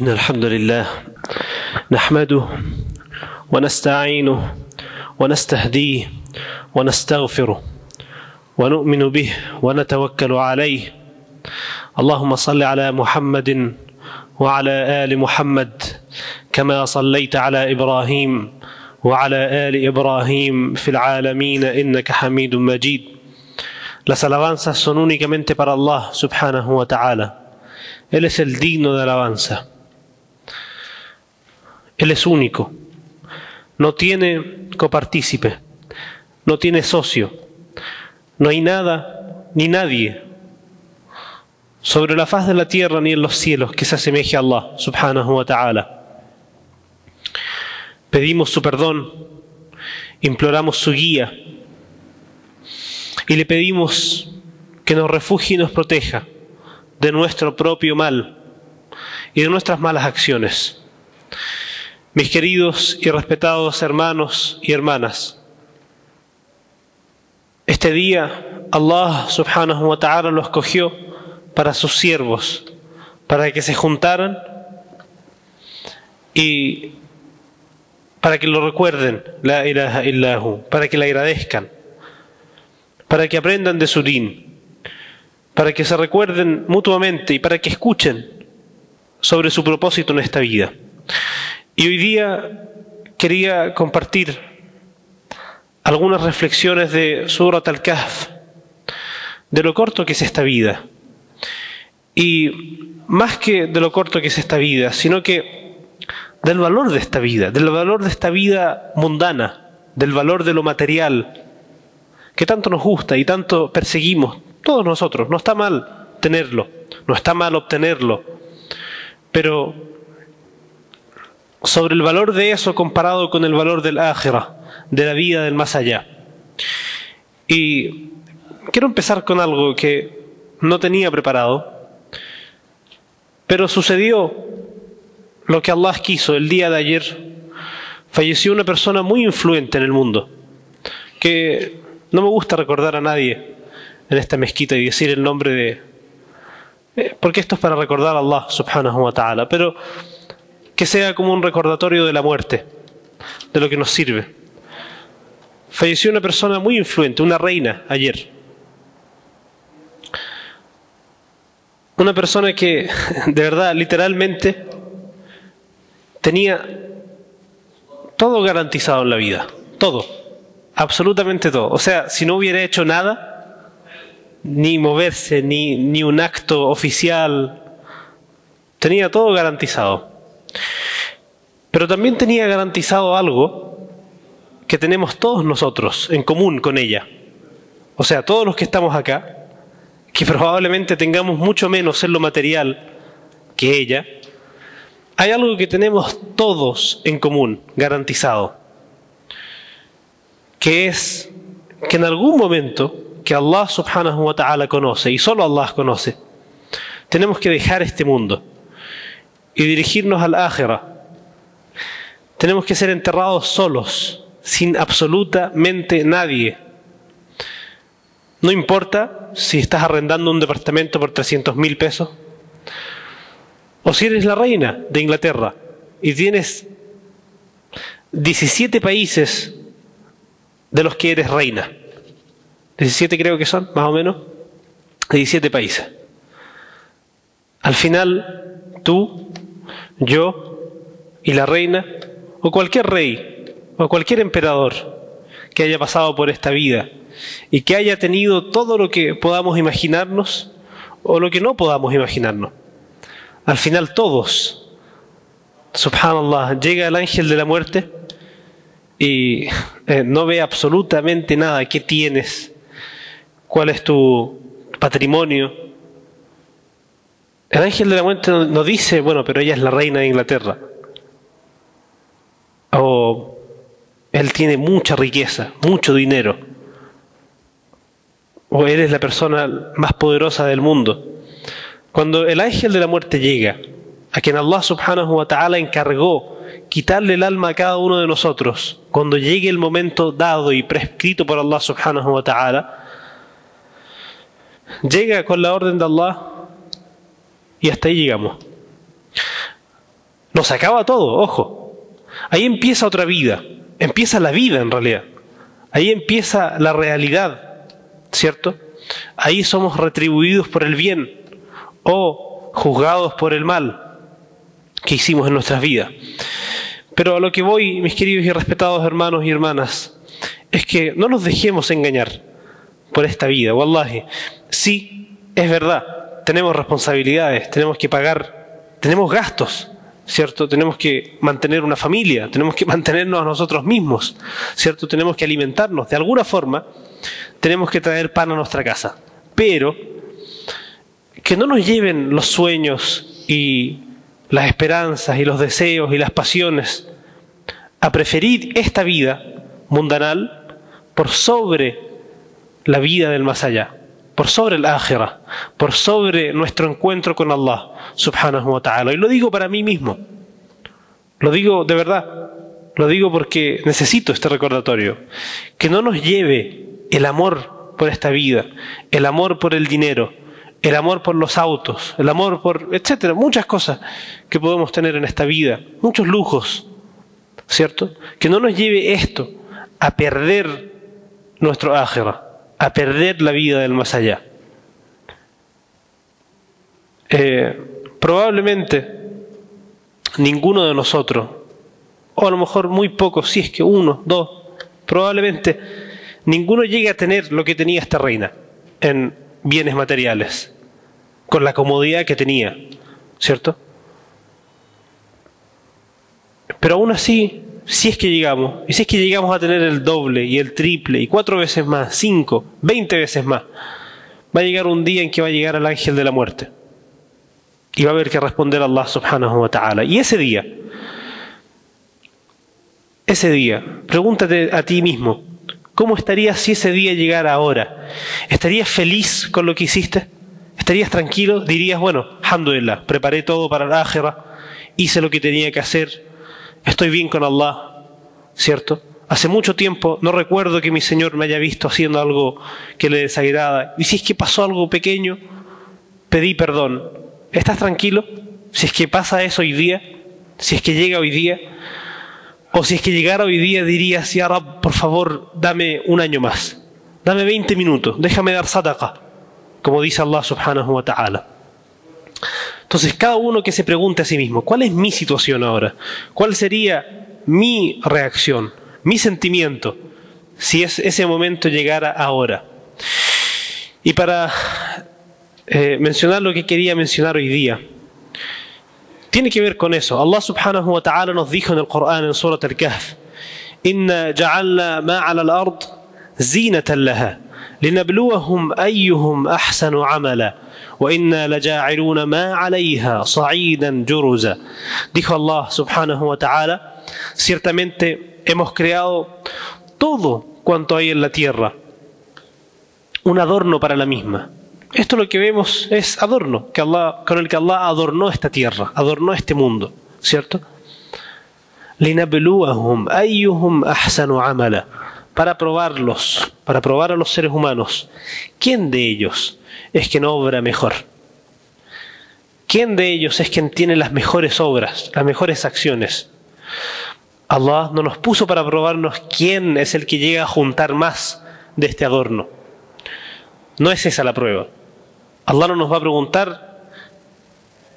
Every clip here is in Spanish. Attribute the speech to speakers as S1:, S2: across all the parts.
S1: إن الحمد لله نحمده ونستعينه ونستهديه ونستغفره ونؤمن به ونتوكل عليه اللهم صل على محمد وعلى آل محمد كما صليت على إبراهيم وعلى آل إبراهيم في العالمين إنك حميد مجيد Las alabanzas son únicamente para Allah subhanahu wa ta'ala. Él es el digno de alabanza. Él es único. No tiene copartícipe. No tiene socio. No hay nada ni nadie sobre la faz de la tierra ni en los cielos que se asemeje a Allah subhanahu wa ta'ala. Pedimos su perdón, imploramos su guía y le pedimos que nos refugie y nos proteja de nuestro propio mal y de nuestras malas acciones. Mis queridos y respetados hermanos y hermanas, este día Allah subhanahu wa ta'ala lo escogió para sus siervos, para que se juntaran y para que lo recuerden, la ilaha illahu, para que le agradezcan, para que aprendan de su din, para que se recuerden mutuamente y para que escuchen sobre su propósito en esta vida. Y hoy día quería compartir algunas reflexiones de Surat al-Kahf, de lo corto que es esta vida. Y más que de lo corto que es esta vida, sino que del valor de esta vida, del valor de esta vida mundana, del valor de lo material, que tanto nos gusta y tanto perseguimos, todos nosotros. No está mal tenerlo, no está mal obtenerlo, pero sobre el valor de eso comparado con el valor del ágera, de la vida del más allá. Y quiero empezar con algo que no tenía preparado, pero sucedió lo que Allah quiso el día de ayer. Falleció una persona muy influente en el mundo, que no me gusta recordar a nadie en esta mezquita y decir el nombre de... eh, porque esto es para recordar a Allah subhanahu wa ta'ala, pero que sea como un recordatorio de la muerte, de lo que nos sirve. Falleció una persona muy influente, una reina, ayer. Una persona que, de verdad, literalmente, tenía todo garantizado en la vida, todo, absolutamente todo. O sea, si no hubiera hecho nada, ni moverse, ni, ni un acto oficial, tenía todo garantizado. Pero también tenía garantizado algo que tenemos todos nosotros en común con ella. O sea, todos los que estamos acá, que probablemente tengamos mucho menos en lo material que ella, hay algo que tenemos todos en común, garantizado, que es que en algún momento que Allah subhanahu wa ta'ala conoce, y solo Allah conoce, tenemos que dejar este mundo y dirigirnos al ágera. Tenemos que ser enterrados solos, sin absolutamente nadie. No importa si estás arrendando un departamento por 300 mil pesos, o si eres la reina de Inglaterra y tienes 17 países de los que eres reina. 17 creo que son, más o menos. 17 países. Al final, tú, yo y la reina, o cualquier rey, o cualquier emperador que haya pasado por esta vida y que haya tenido todo lo que podamos imaginarnos o lo que no podamos imaginarnos. Al final todos, subhanallah, llega el ángel de la muerte y eh, no ve absolutamente nada, qué tienes, cuál es tu patrimonio. El ángel de la muerte no, dice, bueno, pero ella es la reina de Inglaterra. O él tiene mucha riqueza, mucho dinero. O él es la persona más poderosa del mundo. Cuando el ángel de la muerte llega, a quien Allah subhanahu wa ta'ala encargó quitarle el alma a cada uno de nosotros, cuando llegue el momento dado y prescrito por Allah subhanahu wa ta'ala, llega con la orden de Allah y hasta ahí llegamos. nos acaba todo, ojo. Ahí empieza otra vida, empieza la vida en realidad. Ahí empieza la realidad, ¿cierto? Ahí somos retribuidos por el bien o juzgados por el mal que hicimos en nuestras vidas. Pero a lo que voy, mis queridos y respetados hermanos y hermanas, es que no nos dejemos engañar por esta vida. Wallahi, sí, es verdad, tenemos responsabilidades, tenemos que pagar, tenemos gastos, ¿cierto? Tenemos que mantener una familia, tenemos que mantenernos a nosotros mismos, ¿cierto? Tenemos que alimentarnos. De alguna forma, tenemos que traer pan a nuestra casa. Pero que no nos lleven los sueños y las esperanzas y los deseos y las pasiones a preferir esta vida mundanal por sobre la vida del más allá, por sobre el ágera, por sobre nuestro encuentro con Allah subhanahu wa ta'ala. Y lo digo para mí mismo, lo digo de verdad, lo digo porque necesito este recordatorio, que no nos lleve el amor por esta vida, el amor por el dinero, el amor por los autos, el amor por, etcétera, muchas cosas que podemos tener en esta vida, muchos lujos, ¿cierto? Que no nos lleve esto a perder nuestro ágera, a perder la vida del más allá. Eh, probablemente ninguno de nosotros, o a lo mejor muy pocos, si es que uno, dos, probablemente ninguno llegue a tener lo que tenía esta reina en bienes materiales, con la comodidad que tenía, ¿cierto? Pero aún así, si es que llegamos, y si es que llegamos a tener el doble y el triple y cuatro veces más, cinco, veinte veces más, va a llegar un día en que va a llegar el ángel de la muerte. Y va a haber que responder a Allah subhanahu wa ta'ala. Y ese día, ese día, pregúntate a ti mismo, ¿cómo estarías si ese día llegara ahora? ¿Estarías feliz con lo que hiciste? ¿Estarías tranquilo? Dirías, bueno, alhamdulillah, preparé todo para la ágera, hice lo que tenía que hacer, estoy bien con Allah, ¿cierto? Hace mucho tiempo no recuerdo que mi Señor me haya visto haciendo algo que le desagrada. Y si es que pasó algo pequeño, pedí perdón. ¿Estás tranquilo? Si es que pasa eso hoy día, si es que llega hoy día, o si es que llegara hoy día dirías, ya Rab, por favor, dame un año más, dame 20 minutos, déjame dar sadaqa, como dice Allah subhanahu wa ta'ala. Entonces, cada uno que se pregunte a sí mismo, ¿cuál es mi situación ahora? ¿Cuál sería mi reacción, mi sentimiento, si es ese momento llegara ahora? Y para eh, mencionar lo que quería mencionar hoy día, tiene que ver con eso. Allah subhanahu wa ta'ala nos dijo en el Corán, en Surat al-Kahf, إن جعلنا ما على الأرض زينة لها لنبلوهم أيهم أحسن عملا وإنا لجاعلون ما عليها صعيدا جرزا dijo Allah subhanahu wa ta'ala ciertamente hemos creado todo cuanto hay en la tierra un adorno para la misma esto lo que vemos es adorno que Allah, con el que Allah adornó esta tierra adornó este mundo ¿cierto? لنبلوهم أيهم أحسن عملا para probarlos, para probar a los seres humanos, ¿quién de ellos es quien obra mejor? ¿Quién de ellos es quien tiene las mejores obras, las mejores acciones? Allah no nos puso para probarnos quién es el que llega a juntar más de este adorno. No es esa la prueba. Allah no nos va a preguntar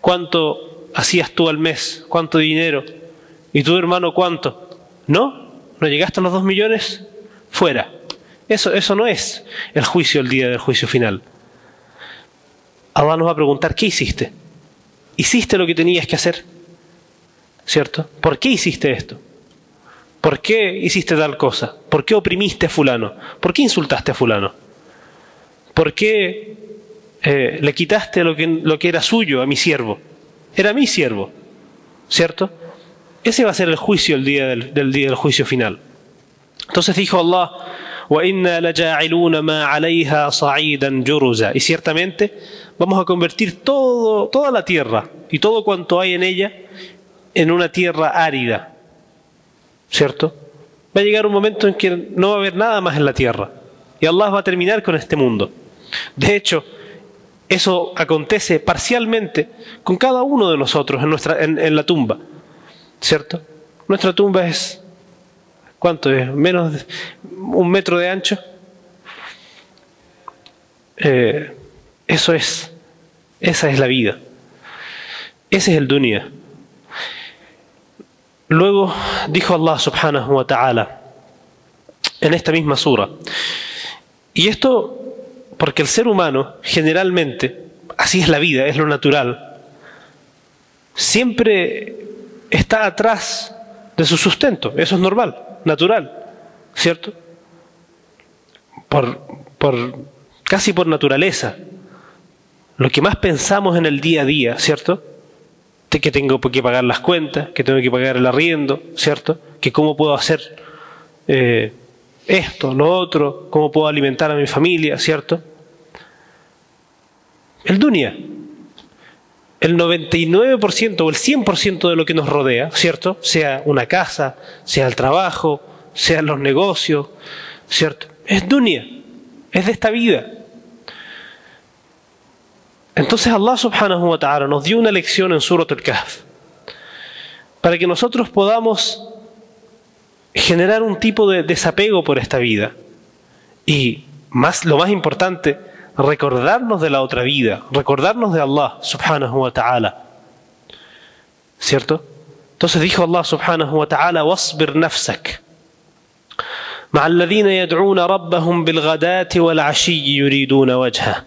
S1: cuánto hacías tú al mes, cuánto dinero, y tu hermano cuánto. ¿No? ¿No llegaste a los dos millones? fuera. Eso, eso no es el juicio el día del juicio final. Allah nos va a preguntar, ¿qué hiciste? ¿Hiciste lo que tenías que hacer? ¿Cierto? ¿Por qué hiciste esto? ¿Por qué hiciste tal cosa? ¿Por qué oprimiste a fulano? ¿Por qué insultaste a fulano? ¿Por qué eh, le quitaste lo que, lo que era suyo a mi siervo? Era mi siervo, ¿cierto? Ese va a ser el juicio el día del, día del juicio final. Entonces dijo Allah, y ciertamente vamos a convertir toda la tierra y todo cuanto hay en ella en una tierra árida. ¿Cierto? Va a llegar un momento en que no va a haber nada más en la tierra. Y Allah va a terminar con este mundo. De hecho, eso acontece parcialmente con cada uno de nosotros en, nuestra, en, en la tumba. ¿cierto? Nuestra tumba es, ¿cuánto es? Menos de un metro de ancho. Eh, eso es, esa es la vida. Ese es el dunya. Luego dijo Allah subhanahu wa ta'ala en esta misma sura. Y esto porque el ser humano generalmente, así es la vida, es lo natural, siempre está atrás de su sustento. Eso es normal, natural, ¿cierto? Por, por, casi por naturaleza. Lo que más pensamos en el día a día, ¿cierto? que tengo que pagar las cuentas, que tengo que pagar el arriendo, ¿cierto? Que cómo puedo hacer eh, esto, lo otro, cómo puedo alimentar a mi familia, ¿cierto? El dunia. El 99% o el 100% de lo que nos rodea, ¿cierto? Sea una casa, sea el trabajo, sean los negocios, ¿cierto? Es dunia, es de esta vida. Entonces Allah subhanahu wa ta'ala nos dio una lección en Surat al-Kahf para que nosotros podamos generar un tipo de desapego por esta vida y más lo más importante recordarnos de la otra vida recordarnos de Allah subhanahu wa ta'ala ¿cierto? entonces dijo Allah subhanahu wa ta'ala wasbir nafsak مع الذين يدعون ربهم بالغداة والعشي يريدون وجهه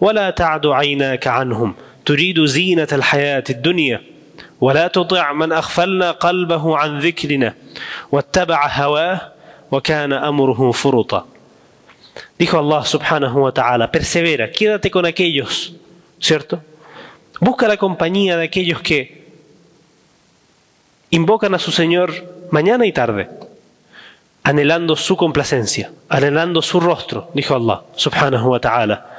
S1: ولا تعد عيناك عنهم تريد زينة الحياة الدنيا ولا تطع من أغفلنا قلبه عن ذكرنا واتبع هواه وكان أمره فرطا Dijo Allah subhanahu wa ta'ala, persevera, quédate con aquellos, ¿cierto? Busca la compañía de aquellos que invocan a su Señor mañana y tarde, anhelando su complacencia, anhelando su rostro, dijo Allah subhanahu wa ta'ala.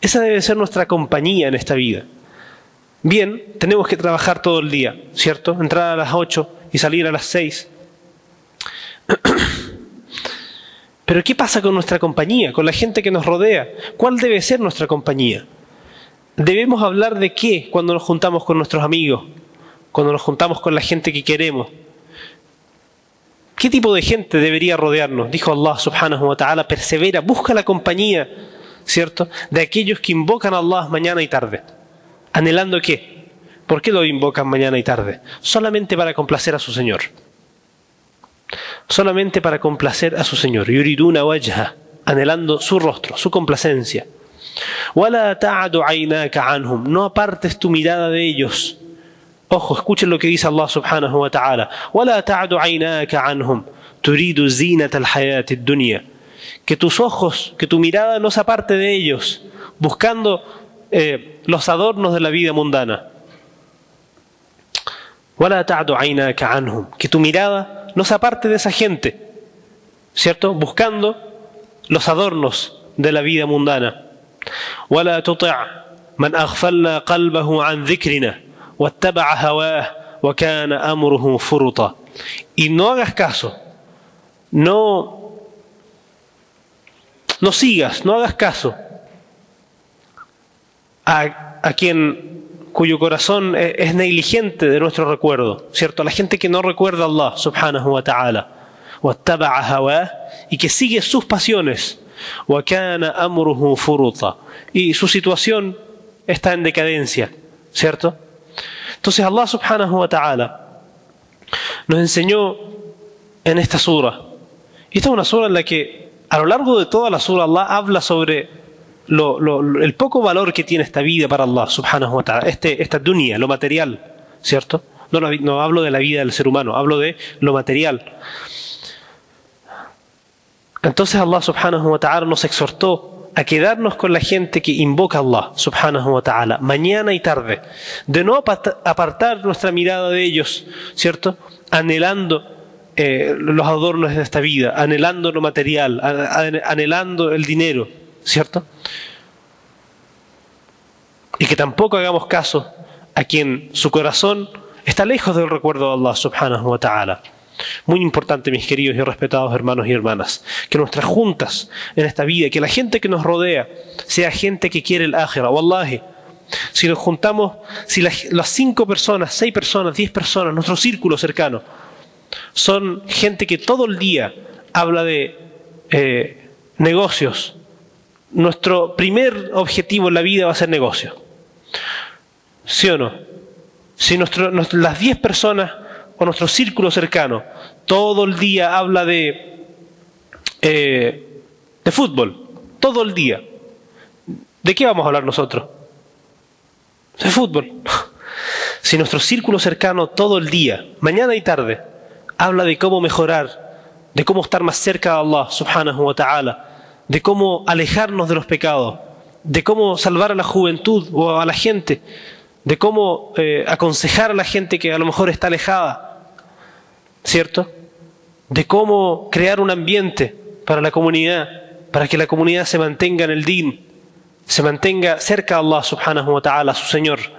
S1: Esa debe ser nuestra compañía en esta vida. Bien, tenemos que trabajar todo el día, ¿cierto? Entrar a las 8 y salir a las 6. Pero ¿qué pasa con nuestra compañía, con la gente que nos rodea? ¿Cuál debe ser nuestra compañía? ¿Debemos hablar de qué cuando nos juntamos con nuestros amigos? Cuando nos juntamos con la gente que queremos? ¿Qué tipo de gente debería rodearnos? Dijo Allah subhanahu wa ta'ala, persevera, busca la compañía ¿cierto? De aquellos que invocan a Allah mañana y tarde. ¿Anhelando qué? ¿Por qué lo invocan mañana y tarde? Solamente para complacer a su Señor. Solamente para complacer a su Señor. Yuriduna wajha, anhelando su rostro, su complacencia. No apartes tu mirada de ellos. Ojo, escuchen lo que dice Allah subhanahu wa ta'ala. Que tus ojos, que tu mirada no se aparte de ellos, buscando eh, los adornos de la vida mundana. Que tu mirada no se aparte de esa gente, ¿cierto? Buscando los adornos de la vida mundana. Y no hagas caso, no no sigas, no hagas caso a, quien cuyo corazón e, es negligente de nuestro recuerdo, ¿cierto? A la gente que no recuerda a Allah subhanahu wa ta'ala, y que sigue sus pasiones, y su situación está en decadencia, ¿cierto? Entonces Allah subhanahu wa ta'ala nos enseñó en esta sura, y esta es una sura en la que a lo largo de toda la sura Allah habla sobre el poco valor que tiene esta vida para Allah subhanahu wa ta'ala, este, esta dunya, lo material, ¿cierto? No, no hablo de la vida del ser humano, hablo de lo material. Entonces Allah subhanahu wa ta'ala nos exhortó a quedarnos con la gente que invoca a Allah subhanahu wa ta'ala mañana y tarde, de no apartar nuestra mirada de ellos, ¿cierto? Anhelando eh, los adornos de esta vida, anhelando lo material, anhelando el dinero, ¿cierto? Y que tampoco hagamos caso a quien su corazón está lejos del recuerdo de Allah subhanahu wa ta'ala. Muy importante, mis queridos y respetados hermanos y hermanas, que nuestras juntas en esta vida, que la gente que nos rodea sea gente que quiere el ájera. Wallahi, si nos juntamos, si las, las cinco personas, seis personas, diez personas, nuestro círculo cercano, son gente que todo el día habla de eh, negocios, nuestro primer objetivo en la vida va a ser negocio. ¿Sí o no? Si nuestro, nuestro- las 10 personas o nuestro círculo cercano todo el día habla de, eh, de fútbol, todo el día, ¿de qué vamos a hablar nosotros? De fútbol. Si nuestro círculo cercano todo el día, mañana y tarde, habla de cómo mejorar, de cómo estar más cerca de Allah subhanahu wa ta'ala, de cómo alejarnos de los pecados, de cómo salvar a la juventud o a la gente, de cómo eh, aconsejar a la gente que a lo mejor está alejada, ¿cierto? De cómo crear un ambiente para la comunidad, para que la comunidad se mantenga en el din, se mantenga cerca de Allah subhanahu wa ta'ala, su Señor.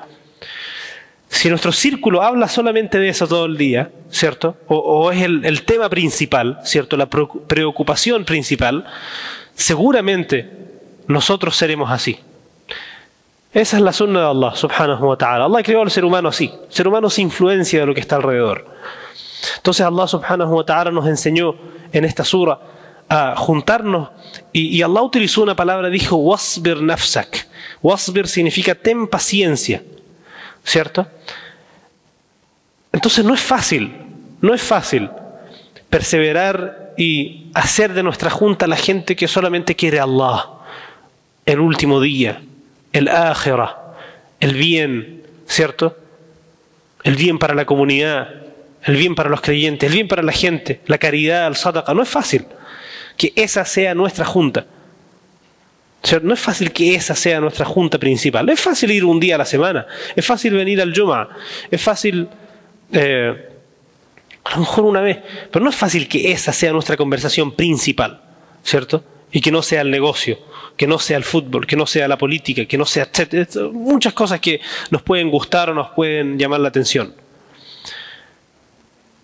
S1: Si nuestro círculo habla solamente de eso todo el día, ¿cierto? O, es el, tema principal, ¿cierto? La preocu- preocupación principal, seguramente nosotros seremos así. Esa es la sunna de Allah, subhanahu wa ta'ala. Allah creó al ser humano así. El ser humano se influencia de lo que está alrededor. Entonces Allah subhanahu wa ta'ala nos enseñó en esta sura a juntarnos y, y Allah utilizó una palabra, dijo wasbir nafsak. Wasbir significa ten paciencia, ¿cierto? Entonces no es fácil, no es fácil perseverar y hacer de nuestra junta la gente que solamente quiere a Allah, el último día, el ájera, el bien, ¿cierto? El bien para la comunidad, el bien para los creyentes, el bien para la gente, la caridad, el sadaqa. No es fácil que esa sea nuestra junta. No es fácil que esa sea nuestra junta principal. Es fácil ir un día a la semana. Es fácil venir al Juma. Es fácil, eh, a lo mejor una vez. Pero no es fácil que esa sea nuestra conversación principal. ¿Cierto? Y que no sea el negocio, que no sea el fútbol, que no sea la política, que no sea... Muchas cosas que nos pueden gustar o nos pueden llamar la atención.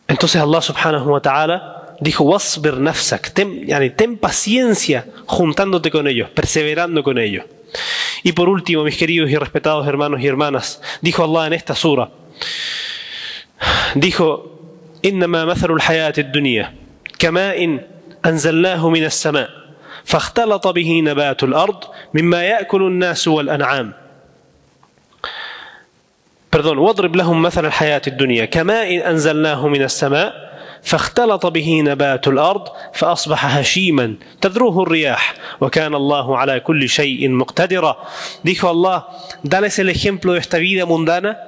S1: Entonces Allah subhanahu wa ta'ala dijo, wasbir nafsak, ten, yani, ten paciencia juntándote con ellos, perseverando con ellos. Y por último, mis queridos y respetados hermanos y hermanas, dijo Allah en esta sura, dijo, إنما مثل الحياة الدنيا كماء أنزلناه من السماء فاختلط به نبات الأرض مما يأكل الناس والأنعام perdón, واضرب لهم مثل الحياة الدنيا كماء أنزلناه من السماء فاختلط به نبات الأرض فأصبح هشيما تذروه الرياح وكان الله على كل شيء مقتدرا dijo Allah dales el ejemplo de esta vida mundana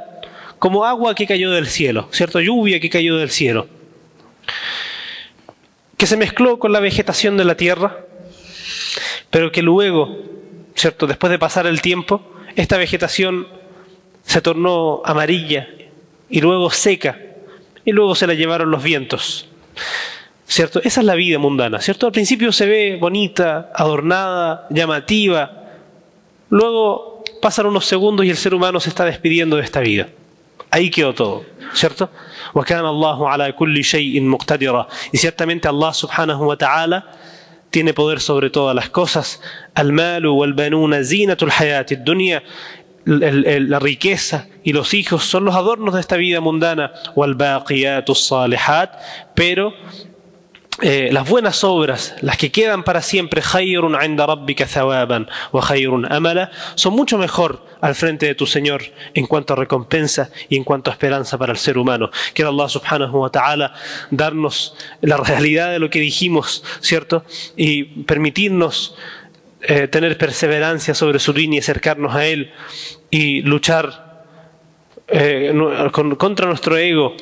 S1: como agua que cayó del cielo cierto lluvia que cayó del cielo que se mezcló con la vegetación de la tierra pero que luego cierto después de pasar el tiempo esta vegetación se tornó amarilla y luego seca y luego se la llevaron los vientos. ¿Cierto? Esa es la vida mundana, ¿cierto? Al principio se ve bonita, adornada, llamativa. Luego pasan unos segundos y el ser humano se está despidiendo de esta vida. Ahí quedó todo, ¿cierto? Y ciertamente Allah subhanahu wa ta'ala tiene poder sobre todas las cosas. Al malu wal banuna zinatul hayati dunya la riqueza y los hijos son los adornos de esta vida mundana, pero eh, las buenas obras, las que quedan para siempre, amala, son mucho mejor al frente de tu Señor en cuanto a recompensa y en cuanto a esperanza para el ser humano. Quiero Allah subhanahu wa ta'ala darnos la realidad de lo que dijimos, ¿cierto? Y permitirnos eh, tener perseverancia sobre su línea y acercarnos a Él y luchar eh, con, contra nuestro ego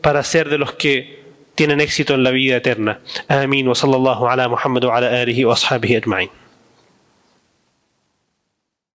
S1: para ser de los que tienen éxito en la vida eterna. Amén. Wa sallallahu ala Muhammad wa ala alihi wa ashabihi ajma'in.